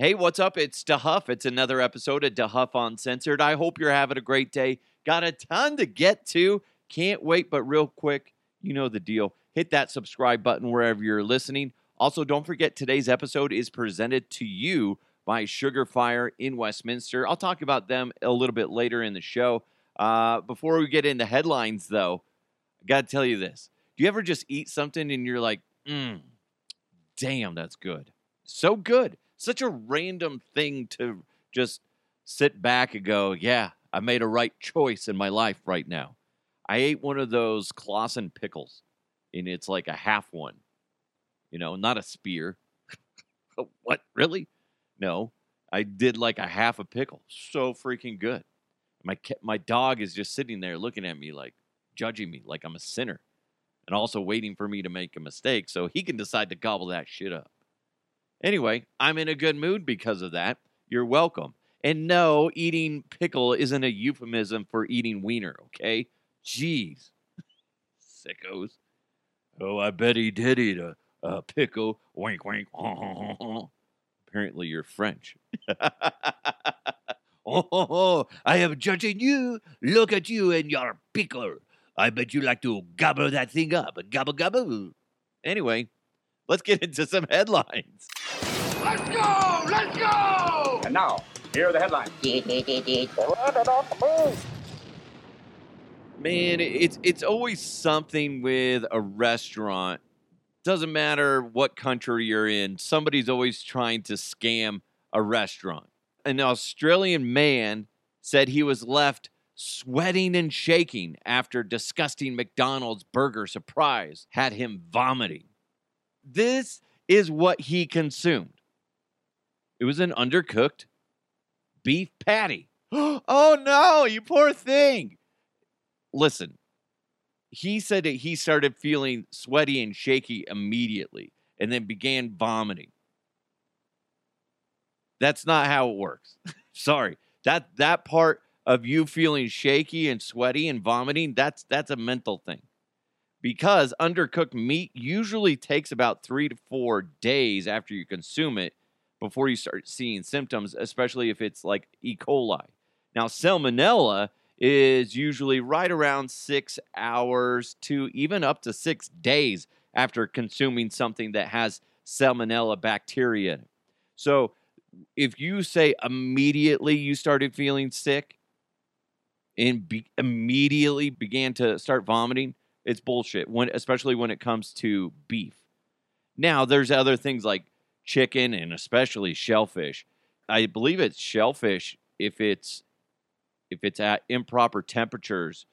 Hey, what's up? It's DeHuff. It's another episode of DeHuff Uncensored. I hope you're having a great day. Got a ton to get to. Can't wait, but real quick, you know the deal. Hit that subscribe button wherever you're listening. Also, don't forget today's episode is presented to you by Sugar Fire in Westminster. I'll talk about them a little bit later in the show. Uh, before we get into headlines, though, I got to tell you this. Do you ever just eat something and you're like, mmm, damn, that's good? So good. Such a random thing to just sit back and go, yeah, I made a right choice in my life right now. I ate one of those Claussen pickles, and it's like a half one, you know, not a spear. what, really? No, I did like a half a pickle. So freaking good. My my dog is just sitting there looking at me like judging me like I'm a sinner and also waiting for me to make a mistake so he can decide to gobble that shit up. Anyway, I'm in a good mood because of that. You're welcome. And no, eating pickle isn't a euphemism for eating wiener, okay? Jeez. Sickos. Oh, I bet he did eat a, a pickle. Wink, wink. Apparently, you're French. oh, oh, oh, I am judging you. Look at you and your pickle. I bet you like to gobble that thing up. Gobble, gobble. Anyway, let's get into some headlines. Let's go! Let's go! And now, here are the headlines. Man, it's it's always something with a restaurant. Doesn't matter what country you're in, somebody's always trying to scam a restaurant. An Australian man said he was left sweating and shaking after disgusting McDonald's burger surprise had him vomiting. This is what he consumed. It was an undercooked beef patty. oh no, you poor thing. Listen, he said that he started feeling sweaty and shaky immediately and then began vomiting. That's not how it works. Sorry. That that part of you feeling shaky and sweaty and vomiting, that's that's a mental thing. Because undercooked meat usually takes about 3 to 4 days after you consume it before you start seeing symptoms, especially if it's like E. coli. Now, salmonella is usually right around six hours to even up to six days after consuming something that has salmonella bacteria. So, if you say immediately you started feeling sick and be- immediately began to start vomiting, it's bullshit. When, especially when it comes to beef. Now, there's other things like chicken and especially shellfish. I believe it's shellfish if it's if it's at improper temperatures,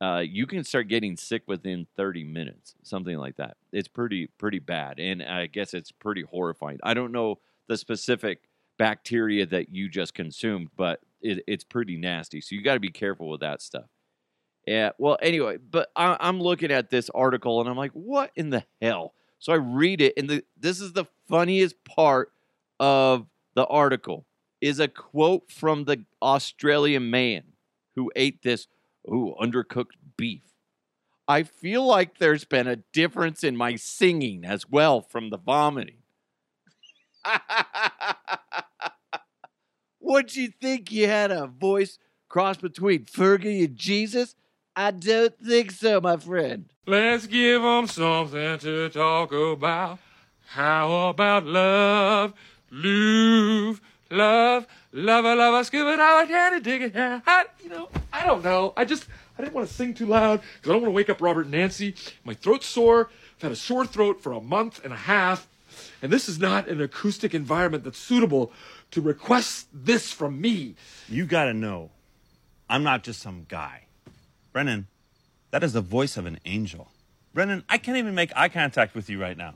uh, you can start getting sick within 30 minutes, something like that. It's pretty pretty bad, and I guess it's pretty horrifying. I don't know the specific bacteria that you just consumed, but it, it's pretty nasty. So you got to be careful with that stuff. Yeah. Well, anyway, but I, I'm looking at this article and I'm like, what in the hell? So I read it, and the, this is the funniest part of the article is a quote from the Australian man who ate this ooh, undercooked beef. I feel like there's been a difference in my singing as well from the vomiting. What'd you think you had a voice cross between Fergie and Jesus? I don't think so, my friend. Let's give them something to talk about. How about love, love, love, love, love, love, scuba dive, candy dig it. I, you know, I don't know. I just, I didn't want to sing too loud because I don't want to wake up Robert and Nancy. My throat's sore. I've had a sore throat for a month and a half. And this is not an acoustic environment that's suitable to request this from me. You gotta know, I'm not just some guy. Brennan, that is the voice of an angel. Brennan, I can't even make eye contact with you right now.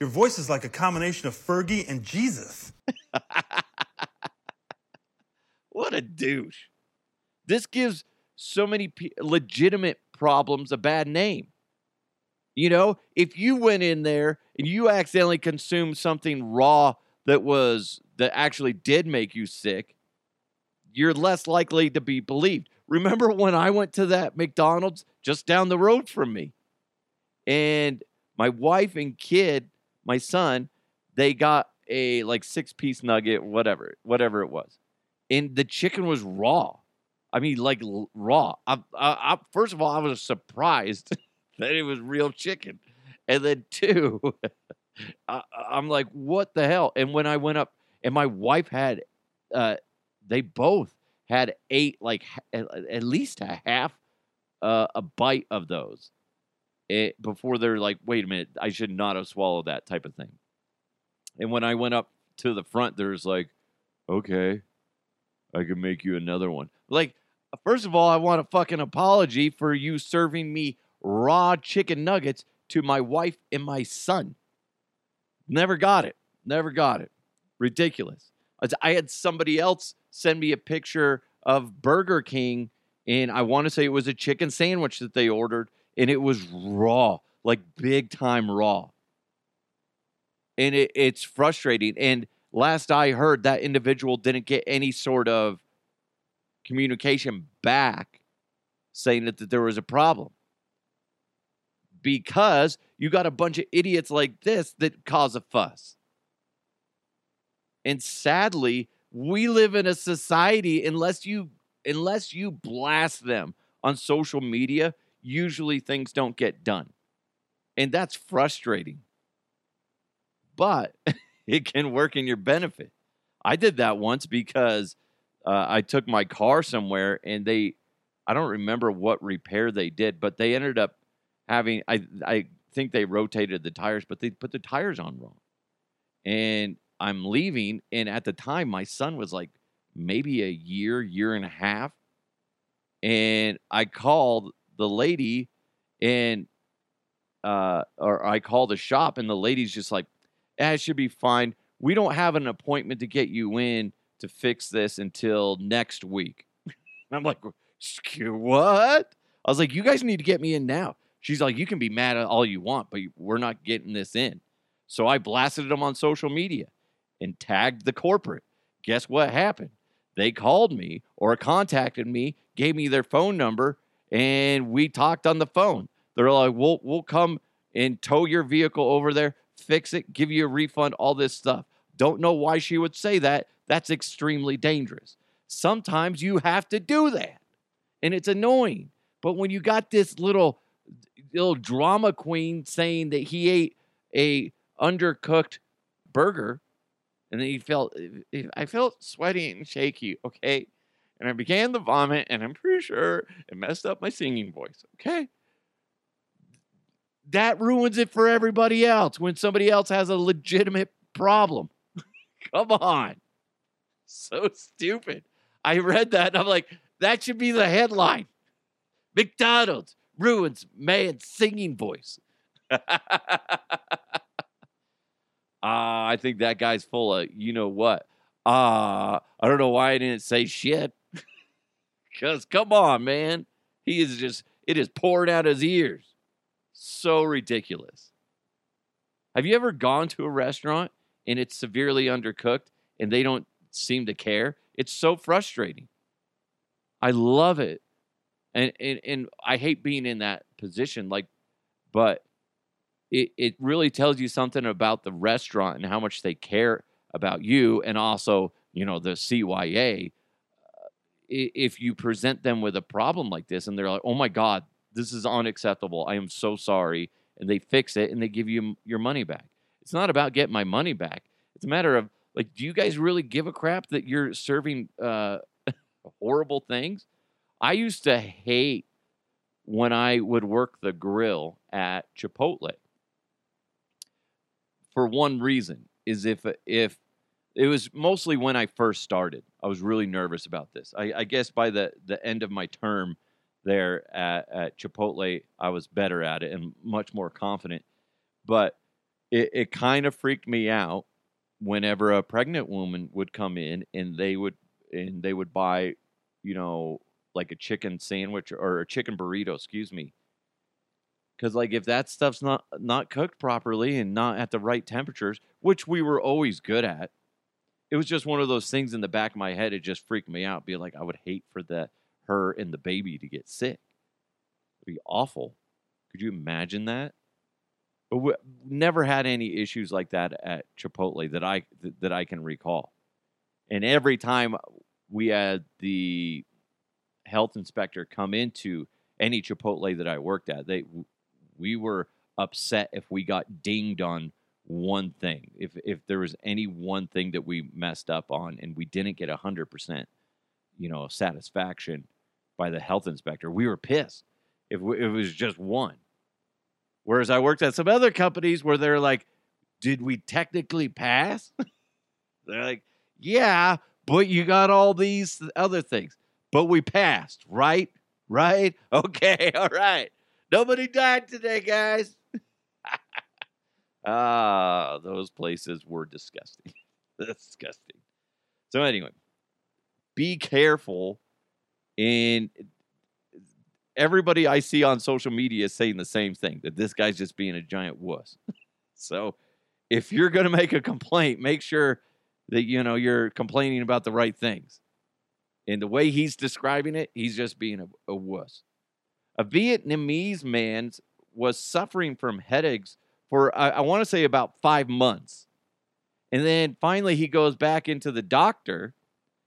Your voice is like a combination of Fergie and Jesus. what a douche. This gives so many pe- legitimate problems a bad name. You know, if you went in there and you accidentally consumed something raw that was that actually did make you sick, you're less likely to be believed. Remember when I went to that McDonald's just down the road from me? And my wife and kid, my son, they got a like six piece nugget, whatever, whatever it was, and the chicken was raw. I mean, like raw. I, I, I, first of all, I was surprised that it was real chicken, and then two, I, I'm like, what the hell? And when I went up, and my wife had, uh, they both had ate like at, least a half uh, a bite of those it, before they're like, wait a minute, I should not have swallowed that type of thing. And when I went up to the front, there's like, okay, I can make you another one. Like, first of all, I want a fucking apology for you serving me raw chicken nuggets to my wife and my son. Never got it. Never got it. Ridiculous. I- had somebody else send me a picture of Burger King, and I want to say it was a chicken sandwich that they ordered, and it was raw, like big time raw. And it, it's frustrating. And last I heard, that individual didn't get any sort of communication back saying that, that there was a problem because you got a bunch of idiots like this that cause a fuss. And sadly, we live in a society unless you unless you blast them on social media, usually things don't get done. And that's frustrating. But it can work in your benefit. I did that once because uh, I took my car somewhere and they I don't remember what repair they did, but they ended up having I I think they rotated the tires, but they put the tires on wrong. And I'm leaving, and at the time my son was like maybe a year, year and a half. And I called the lady and uh or I called the shop and the lady's just like, eh, it should be fine. We don't have an appointment to get you in to fix this until next week. I'm like, what? I was like, you guys need to get me in now. She's like, you can be mad at all you want, but we're not getting this in. So I blasted them on social media and tagged the corporate. Guess what happened? They called me or contacted me, gave me their phone number, and we talked on the phone. They're like, we'll, we'll come and tow your vehicle over there, fix it, give you a refund, all this stuff. Don't know why she would say that. That's extremely dangerous. Sometimes you have to do that, and it's annoying. But when you got this little little drama queen saying that he ate a undercooked burger and then he felt I felt sweaty and shaky, okay? And I began to vomit and I'm pretty sure it messed up my singing voice, okay? That ruins it for everybody else when somebody else has a legitimate problem. Come on. So stupid. I read that and I'm like, that should be the headline. McDonald's ruins man's singing voice. Ah, I think that guy's full of you know what. Ah, I don't know why I didn't say shit. Cause come on, man. He is just it is pouring out his ears. So ridiculous. Have you ever gone to a restaurant and it's severely undercooked and they don't seem to care? It's so frustrating. I love it. And and, and I hate being in that position, like, but it, it really tells you something about the restaurant and how much they care about you and also you know the cya if you present them with a problem like this and they're like oh my god this is unacceptable. I am so sorry and they fix it and they give you your money back. It's not about getting my money back. It's a matter of like do you guys really give a crap that you're serving uh horrible things? I used to hate when i would work the grill at chipotle for one reason is if if it was mostly when I first started. I was really nervous about this. I, I guess by the the end of my term there at, at Chipotle, I was better at it and much more confident. But it, it kind of freaked me out whenever a pregnant woman would come in and they would and they would buy, you know, like a chicken sandwich or a chicken burrito, excuse me, because like if that stuff's not not cooked properly and not at the right temperatures which we were always good at it was just one of those things in the back of my head it just freaked me out be like i would hate for the her and the baby to get sick. It'd be awful. Could you imagine that? But we never had any issues like that at Chipotle that I that I can recall. And every time we had the health inspector come into any Chipotle that I worked at, they we were upset if we got dinged on one thing. If if there was any one thing that we messed up on and we didn't get hundred percent, you know, satisfaction by the health inspector, we were pissed. If we, it was just one. Whereas I worked at some other companies where they're like, "Did we technically pass?" they're like, "Yeah, but you got all these other things, but we passed, right? Right? Okay, all right. Nobody died today, guys." Ah, those places were disgusting. disgusting. So anyway, be careful in everybody I see on social media is saying the same thing that this guy's just being a giant wuss. so if you're going to make a complaint, make sure that you know you're complaining about the right things. And the way he's describing it, he's just being a, a wuss. A Vietnamese man was suffering from headaches for I, I want to say about five months. And then finally he goes back into the doctor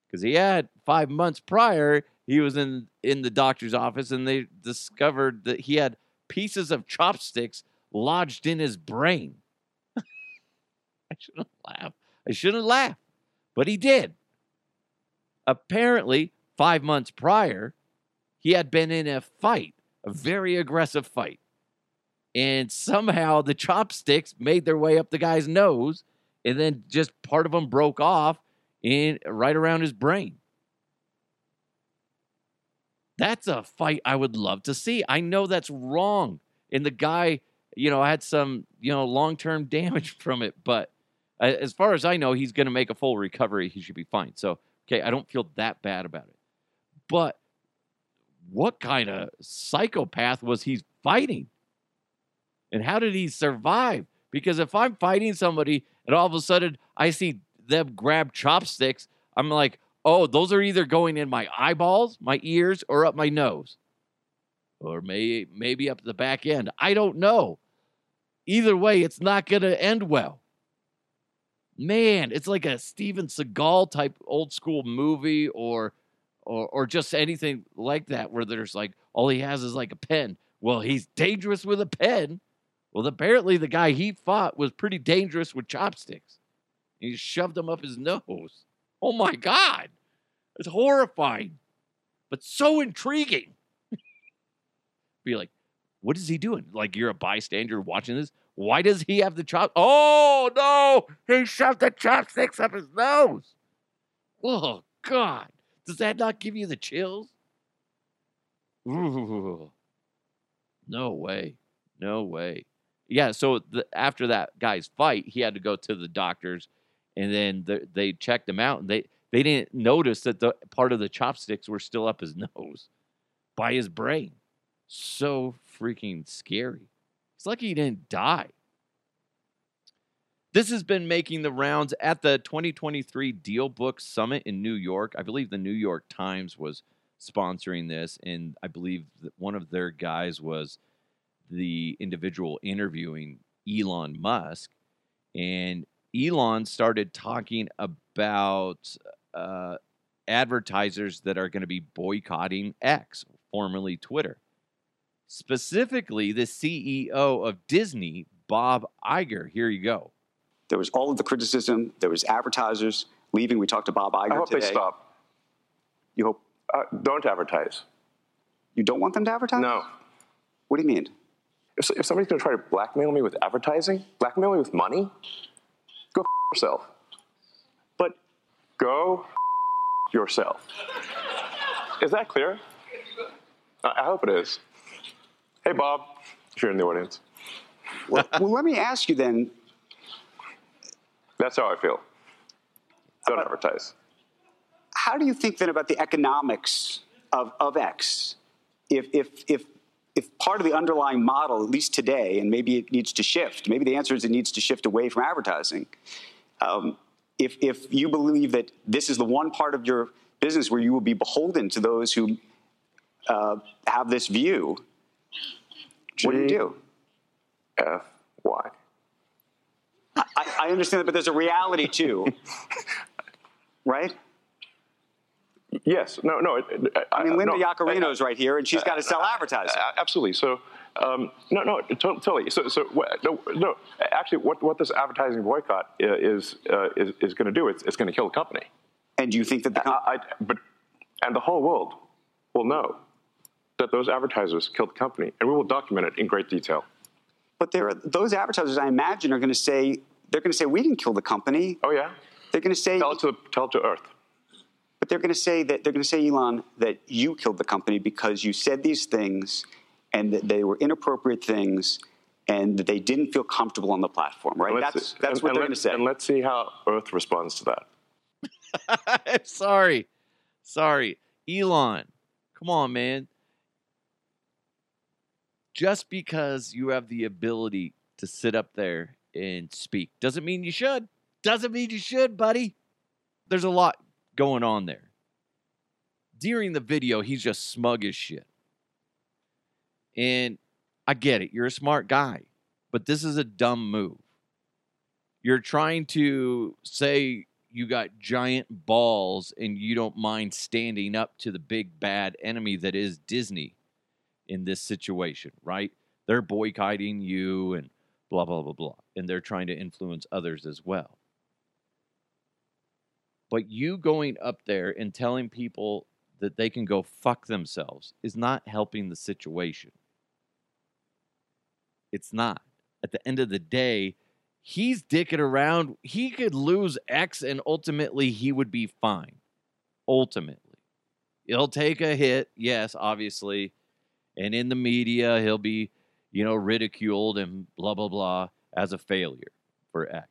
because he had five months prior, he was in in the doctor's office and they discovered that he had pieces of chopsticks lodged in his brain. I shouldn't laugh. I shouldn't laugh, but he did. Apparently, five months prior, he had been in a fight, a very aggressive fight. And somehow the chopsticks made their way up the guy's nose, and then just part of them broke off in right around his brain. That's a fight I would love to see. I know that's wrong. And the guy, you know, had some, you know, long term damage from it. But uh, as far as I know, he's going to make a full recovery. He should be fine. So, okay, I don't feel that bad about it. But what kind of psychopath was he fighting? And how did he survive? Because if I'm fighting somebody and all of a sudden I see them grab chopsticks, I'm like, oh, those are either going in my eyeballs, my ears, or up my nose. Or may, maybe up the back end. I don't know. Either way, it's not going to end well. Man, it's like a Steven Seagal type old school movie or, or or just anything like that where there's like all he has is like a pen. Well, he's dangerous with a pen. Well, apparently the guy he fought was pretty dangerous with chopsticks. He shoved them up his nose. Oh my God. It's horrifying, but so intriguing. Be like, what is he doing? Like you're a bystander watching this. Why does he have the chop? Oh no, he shoved the chopsticks up his nose. Oh God, does that not give you the chills? Ooh. No way, no way. Yeah, so the, after that guy's fight, he had to go to the doctors, and then the, they checked him out, and they they didn't notice that the part of the chopsticks were still up his nose by his brain. So freaking scary. It's lucky he didn't die. This has been making the rounds at the 2023 DealBook Summit in New York. I believe the New York Times was sponsoring this, and I believe that one of their guys was the individual interviewing Elon Musk. And Elon started talking about uh, advertisers that are going to be boycotting X, formerly Twitter. Specifically, the CEO of Disney, Bob Iger. Here you go. There was all of the criticism. There was advertisers leaving. We talked to Bob Iger I hope today. they stop. You hope Uh, don't advertise. you don't want them to advertise? No. What do you mean? If, if somebody's going to try to blackmail me with advertising, blackmail me with money, go f- yourself. But Go f- yourself. Is that clear? I, I hope it is. Hey, Bob, if you're in the audience, well, well, let me ask you then. That's how I feel. Don't advertise. How do you think then about the economics of, of X? If, if, if, if part of the underlying model, at least today, and maybe it needs to shift, maybe the answer is it needs to shift away from advertising. Um, if, if you believe that this is the one part of your business where you will be beholden to those who uh, have this view, what do you do? F Why? I, I understand that, but there's a reality too, right? Yes. No. No. it- it- I mean, Linda no, Yaccarino's right here, and she's got to sell advertising. Absolutely. So, um, no, no, totally. So, so no, no. Actually, what, what this advertising boycott is uh, is, is going to do? It's, it's going to kill the company. And do you think that the com- I, I, but and the whole world will know that those advertisers killed the company, and we will document it in great detail. but there are those advertisers I imagine are going to say they're going to say we didn't kill the company. Oh yeah. They're going to say Tell it to tell it to Earth. But they're going to say that they're going to say, Elon, that you killed the company because you said these things and that they were inappropriate things and that they didn't feel comfortable on the platform, right? And let's- That's, that's and- what and they're going to say. And let's see how Earth responds to that. sorry. Sorry. Elon, come on, man. Just because you have the ability to sit up there and speak doesn't mean you should. Doesn't mean you should, buddy. There's a lot going on there. During the video, he's just smug as shit. And I get it. You're a smart guy, but this is a dumb move. You're trying to say you got giant balls and you don't mind standing up to the big bad enemy that is Disney in this situation, right? They're boycotting you and blah, blah, blah, blah. And they're trying to influence others as well. But you going up there and telling people that they can go fuck themselves is not helping the situation. It's not. At the end of the day, he's dicking around. He could lose X and ultimately he would be fine. Ultimately. He'll take a hit, yes, obviously. And in the media, he'll be, you know, ridiculed and blah, blah, blah as a failure for X.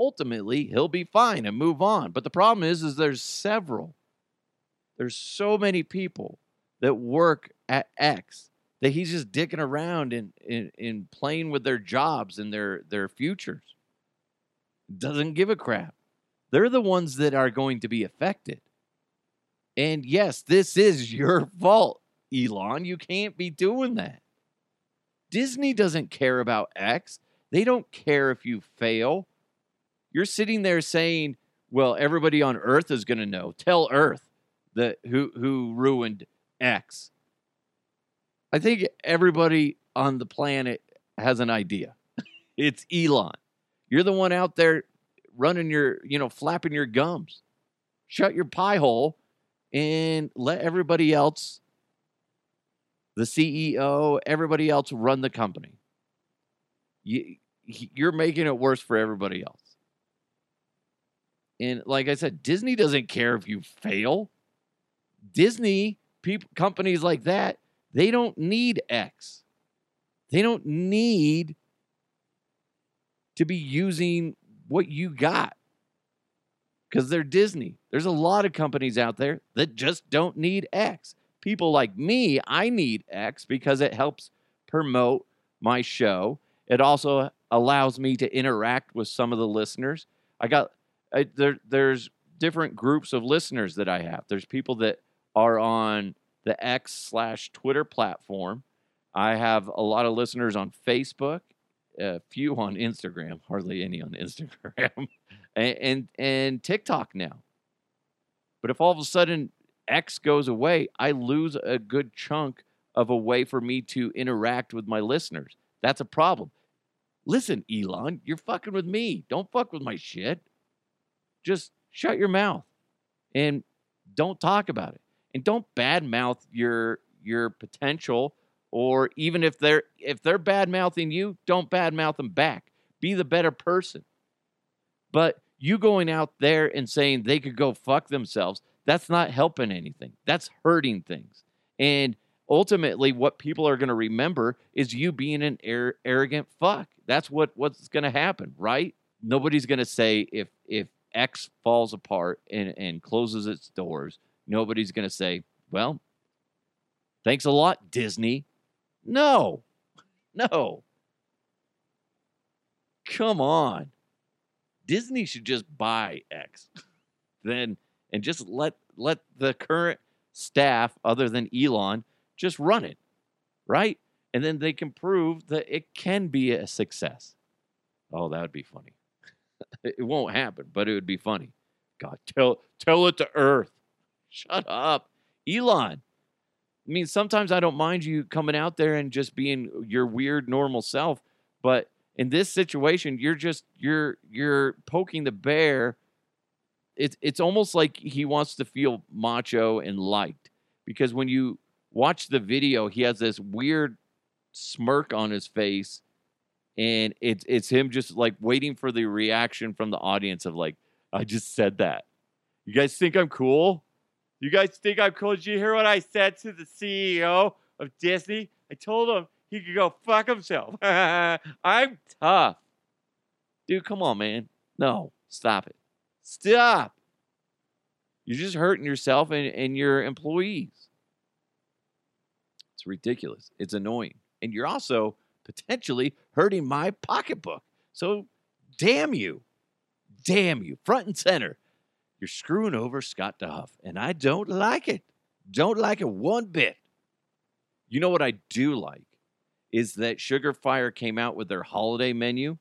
Ultimately, he'll be fine and move on. But the problem is, is there's several. There's so many people that work at X that he's just dicking around and, and playing with their jobs and their, their futures. Doesn't give a crap. They're the ones that are going to be affected. And yes, this is your fault, Elon. You can't be doing that. Disney doesn't care about X. They don't care if you fail. You're sitting there saying, well, everybody on Earth is going to know. Tell Earth that who who ruined X. I think everybody on the planet has an idea. it's Elon. You're the one out there running your, you know, flapping your gums. Shut your pie hole and let everybody else, the CEO, everybody else run the company. You, you're making it worse for everybody else. And like I said, Disney doesn't care if you fail. Disney, people, companies like that, they don't need X. They don't need to be using what you got because they're Disney. There's a lot of companies out there that just don't need X. People like me, I need X because it helps promote my show. It also allows me to interact with some of the listeners. I got I, there. There's different groups of listeners that I have. There's people that are on the X slash Twitter platform. I have a lot of listeners on Facebook, a few on Instagram, hardly any on Instagram, and, and and TikTok now. But if all of a sudden X goes away, I lose a good chunk of a way for me to interact with my listeners. That's a problem. Listen, Elon, you're fucking with me. Don't fuck with my shit. Just shut your mouth and don't talk about it. And don't badmouth your your potential or even if they're if they're bad mouthing you, don't badmouth them back. Be the better person. But you going out there and saying they could go fuck themselves, that's not helping anything. That's hurting things. And ultimately, what people are going to remember is you being an ar- arrogant fuck. That's what what's going to happen, right? Nobody's going to say if if X falls apart and and closes its doors, nobody's going to say, "Well, thanks a lot, Disney." No, no. Come on. Disney should just buy X, then and just let let the current staff, other than Elon, just run it, right? and then they can prove that it can be a success. Oh, that would be funny. it won't happen, but it would be funny. God, tell tell it to Earth. Shut up, Elon. I mean, sometimes I don't mind you coming out there and just being your weird normal self, but in this situation, you're just you're you're poking the bear. It's it's almost like he wants to feel macho and liked because when you watch the video, he has this weird smirk on his face, and it's it's him just like waiting for the reaction from the audience of like, I just said that. You guys think I'm cool? You guys think I'm cool? Did you hear what I said to the CEO of Disney? I told him he could go fuck himself. I'm tough. Dude, come on, man. No, stop it. Stop. You're just hurting yourself and, and your employees. It's ridiculous. It's annoying. And you're also potentially hurting my pocketbook. So damn you. Damn you. Front and center. You're screwing over Scott DeHuff. And I don't like it. Don't like it one bit. You know what I do like? Is that Sugar Fire came out with their holiday menu.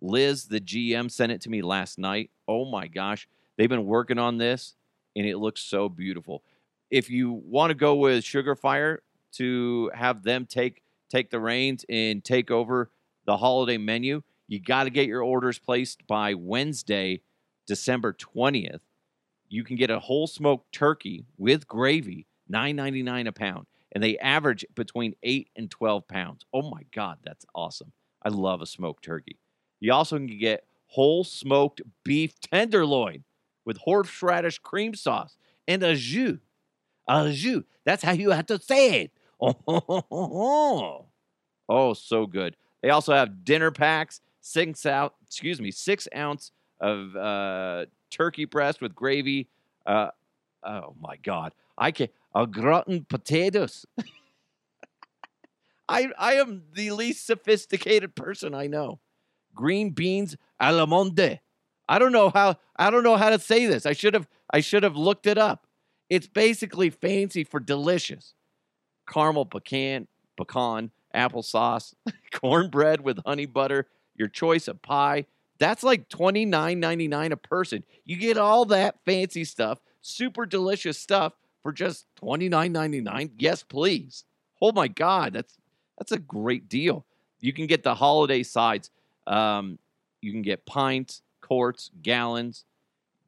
Liz, the GM, sent it to me last night. Oh my gosh. They've been working on this and it looks so beautiful. If you want to go with Sugar Fire to have them take take the reins and take over the holiday menu, you got to get your orders placed by Wednesday, December 20th. You can get a whole smoked turkey with gravy, $9.99 a pound, and they average between 8 and 12 pounds. Oh my God, that's awesome. I love a smoked turkey. You also can get whole smoked beef tenderloin with horseradish cream sauce and a jus. A jus. That's how you have to say it. Oh, oh, so good. They also have dinner packs, six out, excuse me, six ounce of uh, turkey breast with gravy. Uh, oh my God, I can a gratin potatoes. I I am the least sophisticated person I know. Green beans a la monde. I don't know how I don't know how to say this. I should have I should have looked it up. It's basically fancy for delicious. Caramel pecan, pecan, applesauce, cornbread with honey butter, your choice of pie. That's like $29.99 a person. You get all that fancy stuff, super delicious stuff for just $29.99. Yes, please. Oh my God, that's that's a great deal. You can get the holiday sides. Um, you can get pints, quarts, gallons.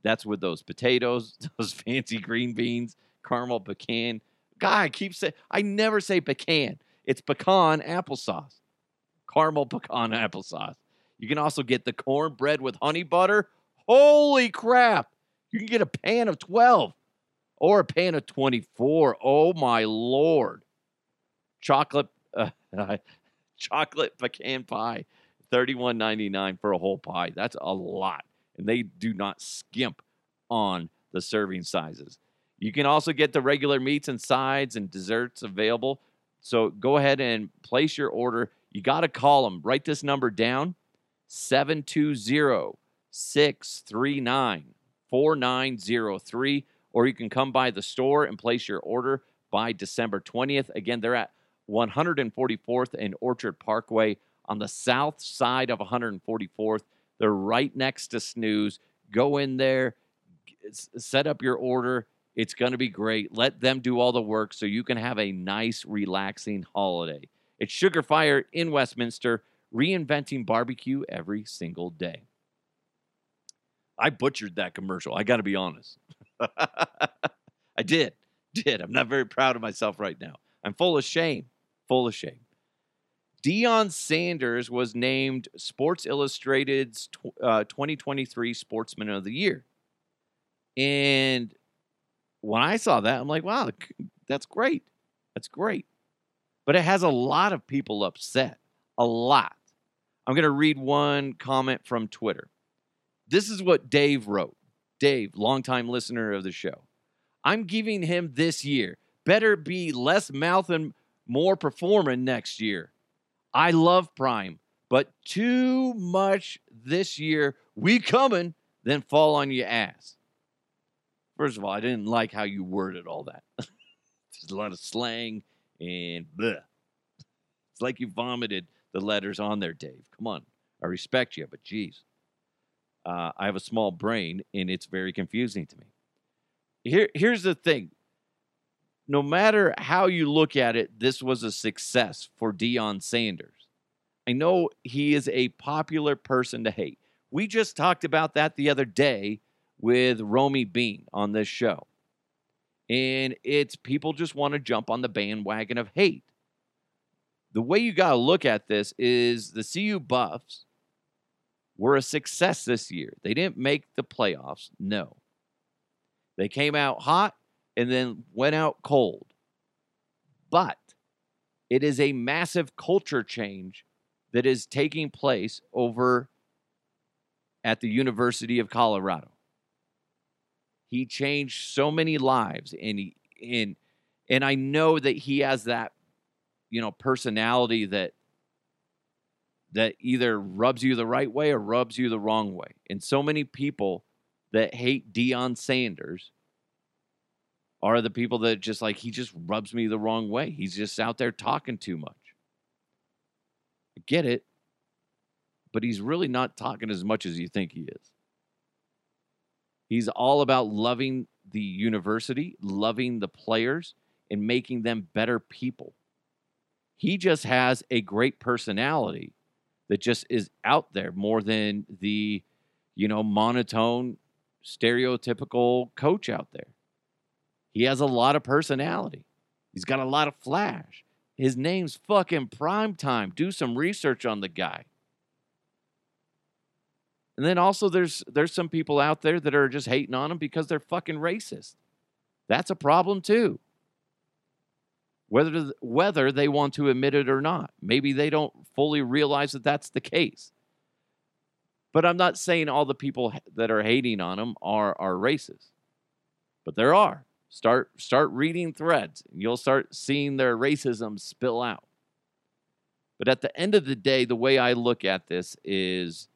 That's with those potatoes, those fancy green beans, caramel pecan. God, I keep saying I never say pecan. It's pecan applesauce, caramel pecan applesauce. You can also get the cornbread with honey butter. Holy crap! You can get a pan of 12 or a pan of 24. Oh my lord. Chocolate uh, chocolate pecan pie, $31.99 for a whole pie. That's a lot. And they do not skimp on the serving sizes. You can also get the regular meats and sides and desserts available. So go ahead and place your order. You got to call them. Write this number down 720 639 4903. Or you can come by the store and place your order by December 20th. Again, they're at 144th and Orchard Parkway on the south side of 144th. They're right next to Snooze. Go in there, set up your order. It's going to be great. Let them do all the work so you can have a nice, relaxing holiday. It's Sugar Fire in Westminster, reinventing barbecue every single day. I butchered that commercial. I got to be honest. I did. Did. I'm not very proud of myself right now. I'm full of shame. Full of shame. Deion Sanders was named Sports Illustrated's uh, 2023 Sportsman of the Year. And when I saw that, I'm like, wow, that's great. That's great. But it has a lot of people upset. A lot. I'm going to read one comment from Twitter. This is what Dave wrote. Dave, longtime listener of the show. I'm giving him this year. Better be less mouth and more performing next year. I love Prime, but too much this year. We coming, then fall on your ass. First of all, I didn't like how you worded all that. There's a lot of slang and bleh. It's like you vomited the letters on there, Dave. Come on. I respect you, but geez. Uh, I have a small brain and it's very confusing to me. Here, here's the thing. No matter how you look at it, this was a success for Deion Sanders. I know he is a popular person to hate. We just talked about that the other day with Romy Bean on this show. And it's people just want to jump on the bandwagon of hate. The way you got to look at this is the CU Buffs were a success this year. They didn't make the playoffs, no. They came out hot and then went out cold. But it is a massive culture change that is taking place over at the University of Colorado. He changed so many lives and he and and I know that he has that you know personality that that either rubs you the right way or rubs you the wrong way. And so many people that hate Deion Sanders are the people that just like he just rubs me the wrong way. He's just out there talking too much. I get it, but he's really not talking as much as you think he is. He's all about loving the university, loving the players, and making them better people. He just has a great personality that just is out there more than the, you know, monotone, stereotypical coach out there. He has a lot of personality. He's got a lot of flash. His name's fucking prime time. Do some research on the guy. And then also there's there's some people out there that are just hating on him because they're fucking racist. That's a problem too. Whether whether they want to admit it or not. Maybe they don't fully realize that that's the case. But I'm not saying all the people that are hating on him are are racist. But there are. Start start reading threads and you'll start seeing their racism spill out. But at the end of the day, the way I look at this is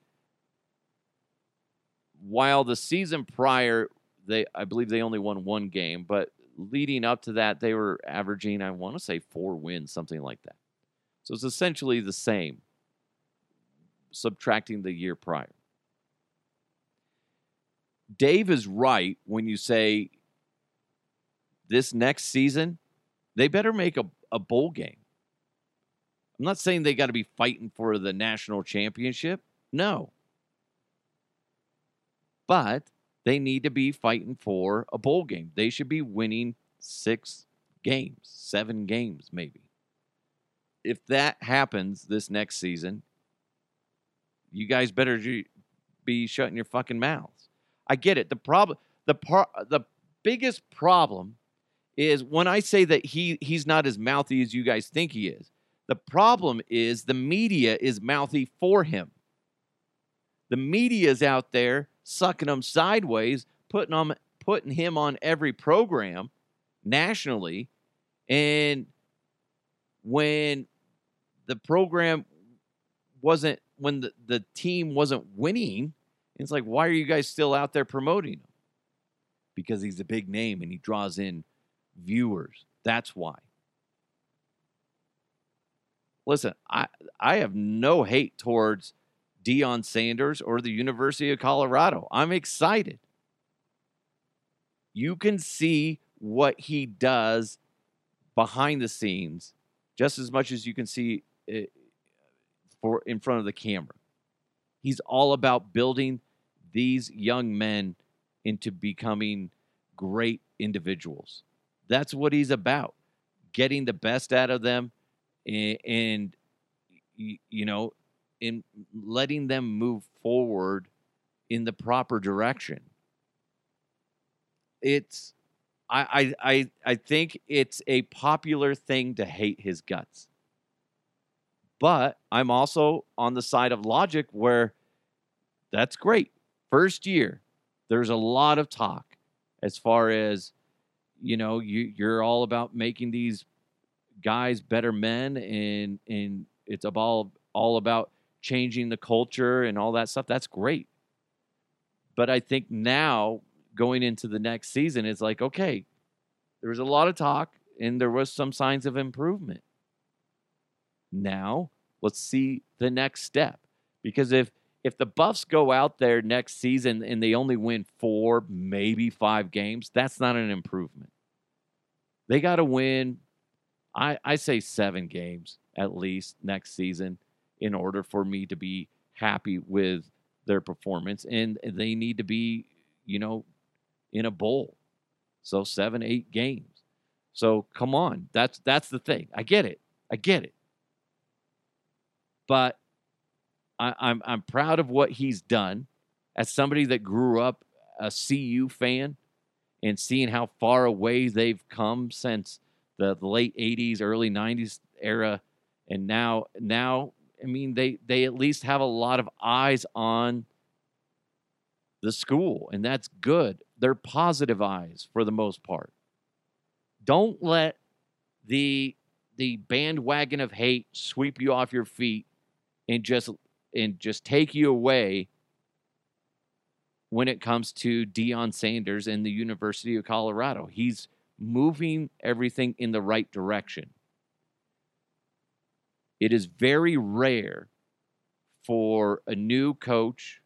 while the season prior they I believe they only won one game, but leading up to that they were averaging I want to say 4 wins, something like that. So it's essentially the same subtracting the year prior. Dave is right when you say this next season, they better make a, a bowl game. I'm not saying they got to be fighting for the national championship. No. But they need to be fighting for a bowl game. They should be winning six games, seven games, maybe. If that happens this next season, you guys better be shutting your fucking mouths. I get it. The problem, the par, the biggest problem is when I say that he he's not as mouthy as you guys think he is. The problem is the media is mouthy for him. The media is out there sucking him sideways, putting him putting him on every program nationally, and when the program wasn't when the, the team wasn't winning, it's like, why are you guys still out there promoting him? Because he's a big name and he draws in viewers. That's why. Listen, I I have no hate towards Deion Sanders or the University of Colorado. I'm excited. You can see what he does behind the scenes just as much as you can see it for in front of the camera. He's all about building these young men into becoming great individuals. That's what he's about. Getting the best out of them and, and you know, in letting them move forward in the proper direction. It's I I I, I think it's a popular thing to hate his guts. But I'm also on the side of logic where that's great. First year, there's a lot of talk as far as you know you you're all about making these guys better men and and it's all all about changing the culture and all that stuff that's great but i think now going into the next season it's like okay there was a lot of talk and there was some signs of improvement Now, let's see the next step. Because if if the Buffs go out there next season and they only win 4, maybe 5 games, that's not an improvement. They got to win I I say 7 games at least next season in order for me to be happy with their performance and they need to be, you know, in a bowl. So 7 8 games. So come on, that's that's the thing. I get it. I get it. But I, I'm I'm proud of what he's done. As somebody that grew up a CU fan and seeing how far away they've come since the, the late '80s, early '90s era, and now now I mean they they at least have a lot of eyes on the school, and that's good. They're positive eyes for the most part. Don't let the the bandwagon of hate sweep you off your feet and just and just take you away when it comes to Deion Sanders and the University of Colorado. He's moving everything in the right direction. It is very rare for a new coach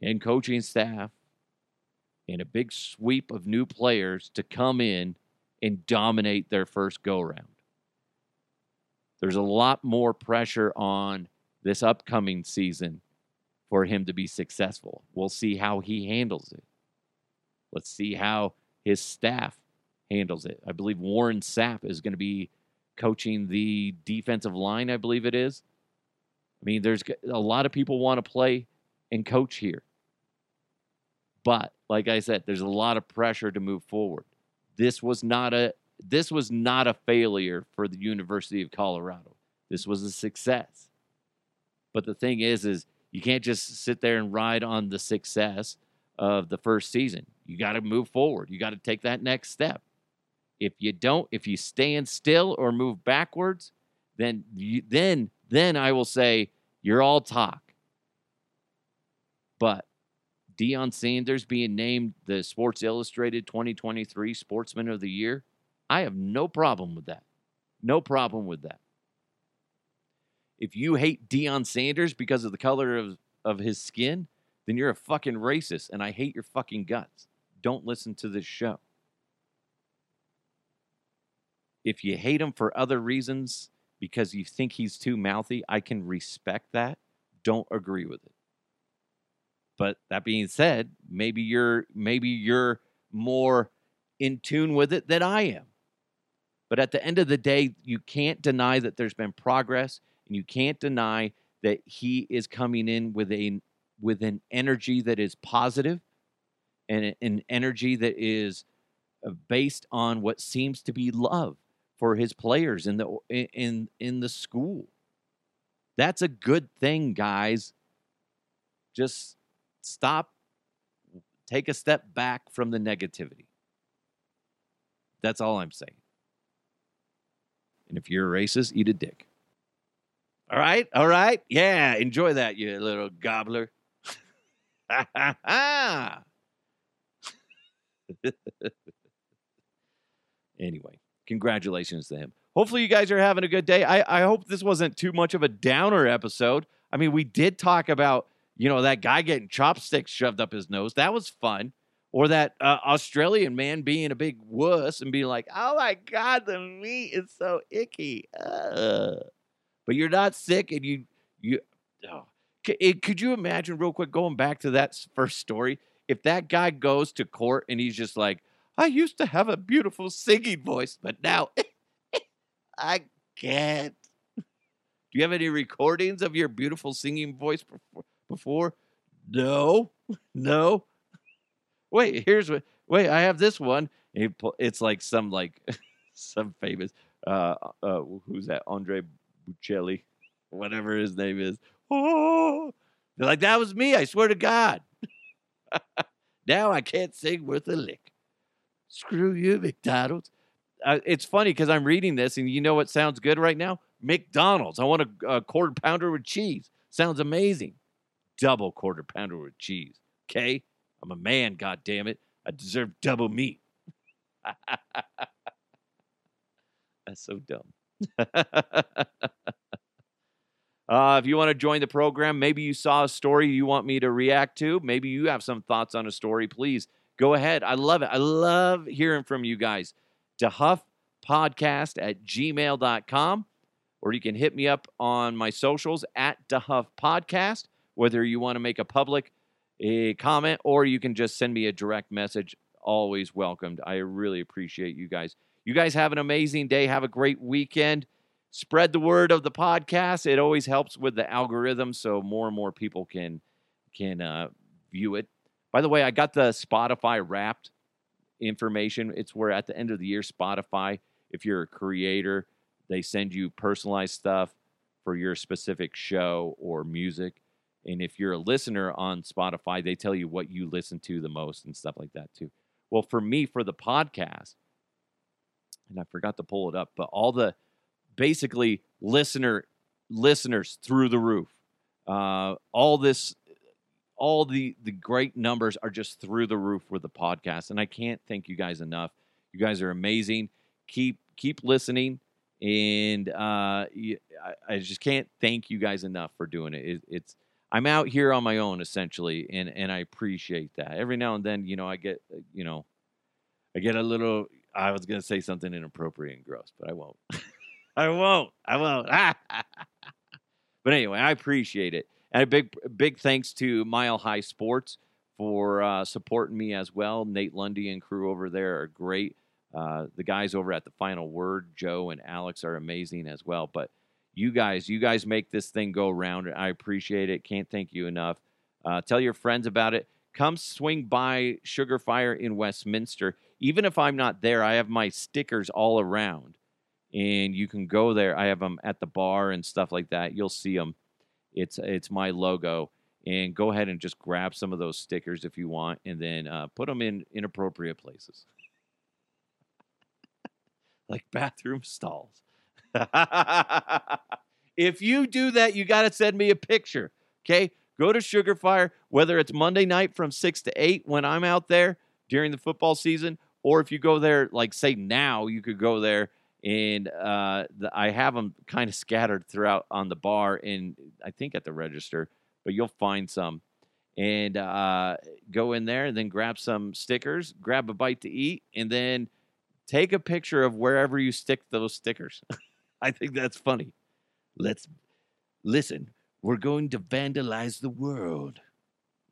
and coaching staff and a big sweep of new players to come in and dominate their first go round. There's a lot more pressure on this upcoming season for him to be successful. We'll see how he handles it. Let's see how his staff handles it. I believe Warren Sapp is going to be coaching the defensive line, I believe it is. I mean, there's a lot of people want to play and coach here. But like I said, there's a lot of pressure to move forward. This was not a this was not a failure for the University of Colorado. This was a success. But the thing is is you can't just sit there and ride on the success of the first season. You got to move forward. You got to take that next step. If you don't, if you stand still or move backwards, then you, then then I will say you're all talk. But Deion Sanders being named the Sports Illustrated 2023 Sportsman of the Year, I have no problem with that. No problem with that. If you hate Deion Sanders because of the color of, of his skin, then you're a fucking racist and I hate your fucking guts. Don't listen to this show. If you hate him for other reasons because you think he's too mouthy, I can respect that. Don't agree with it. But that being said, maybe you're maybe you're more in tune with it than I am. But at the end of the day, you can't deny that there's been progress and you can't deny that he is coming in with a with an energy that is positive and an energy that is uh, based on what seems to be love for his players in the in in the school. That's a good thing, guys. Just stop take a step back from the negativity. That's all I'm saying. And if you're a racist, eat a dick. All right, all right, yeah, enjoy that, you little gobbler. anyway, congratulations to him. Hopefully, you guys are having a good day. I, I hope this wasn't too much of a downer episode. I mean, we did talk about, you know, that guy getting chopsticks shoved up his nose. That was fun. Or that uh, Australian man being a big wuss and being like, oh my God, the meat is so icky. But you're not sick and you, you, oh. Could you imagine, real quick, going back to that first story? If that guy goes to court and he's just like, I used to have a beautiful singing voice, but now I can't. Do you have any recordings of your beautiful singing voice before? No, no. Wait, here's what. Wait, I have this one. It's like some like some famous. Uh, uh, who's that? Andre Bocelli, whatever his name is. Oh, they're like that was me. I swear to God. now I can't sing worth a lick. Screw you, McDonald's. Uh, it's funny because I'm reading this, and you know what sounds good right now? McDonald's. I want a, a quarter pounder with cheese. Sounds amazing. Double quarter pounder with cheese. Okay, I'm a man. God damn it, I deserve double meat. That's so dumb. Uh, if you want to join the program, maybe you saw a story you want me to react to. Maybe you have some thoughts on a story. Please go ahead. I love it. I love hearing from you guys. DeHuffPodcast at gmail.com, or you can hit me up on my socials at DeHuff Podcast, whether you want to make a public a comment or you can just send me a direct message. Always welcomed. I really appreciate you guys. You guys have an amazing day. Have a great weekend spread the word of the podcast. It always helps with the algorithm, so more and more people can can uh, view it. By the way, I got the Spotify Wrapped information. It's where at the end of the year, Spotify, if you're a creator, they send you personalized stuff for your specific show or music. And if you're a listener on Spotify, they tell you what you listen to the most and stuff like that too. Well, for me, for the podcast, and I forgot to pull it up, but all the basically listener listeners through the roof. Uh, all this, all the the great numbers are just through the roof with the podcast, and I can't thank you guys enough. You guys are amazing. Keep keep listening, and uh, I, I just can't thank you guys enough for doing it. it. It's I'm out here on my own essentially, and and I appreciate that. Every now and then, you know, I get you know, I get a little. I was gonna say something inappropriate and gross, but I won't. I won't. I won't. but anyway, I appreciate it. And a big, big thanks to Mile High Sports for uh, supporting me as well. Nate Lundy and crew over there are great. Uh, the guys over at the Final Word, Joe and Alex, are amazing as well. But you guys, you guys make this thing go around. I appreciate it. Can't thank you enough. Uh, tell your friends about it. Come swing by Sugar Fire in Westminster. Even if I'm not there, I have my stickers all around and you can go there. I have them at the bar and stuff like that. You'll see them. It's it's my logo, and go ahead and just grab some of those stickers if you want, and then uh, put them in inappropriate places, like bathroom stalls. if you do that, you got to send me a picture. Okay, go to Sugar Fire, whether it's Monday night from six to eight when I'm out there during the football season, or if you go there, like say now, you could go there and uh, the, I have them kind of scattered throughout on the bar and I think at the register, but you'll find some. And uh, go in there and then grab some stickers, grab a bite to eat, and then take a picture of wherever you stick those stickers. I think that's funny. Let's listen. We're going to vandalize the world.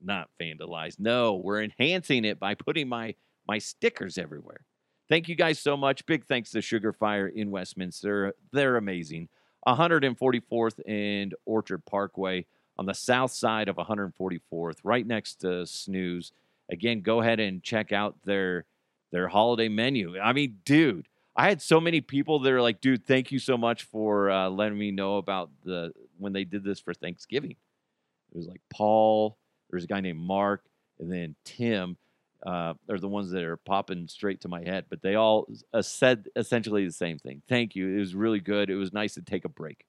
Not vandalize. No, we're enhancing it by putting my my stickers everywhere. Thank you guys so much. Big thanks to Sugar Fire in Westminster. They're amazing. 144th and Orchard Parkway on the south side of 144th, right next to Snooze. Again, go ahead and check out their their holiday menu. I mean, dude, I had so many people that are like, dude, thank you so much for uh, letting me know about the when they did this for Thanksgiving. It was like Paul, there's a guy named Mark, and then Tim uh, are the ones that are popping straight to my head, but they all uh, said essentially the same thing. Thank you. It was really good. It was nice to take a break.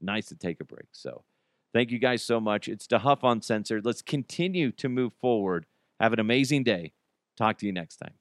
Nice to take a break. So, thank you guys so much. It's DeHuff Uncensored. Let's continue to move forward. Have an amazing day. Talk to you next time.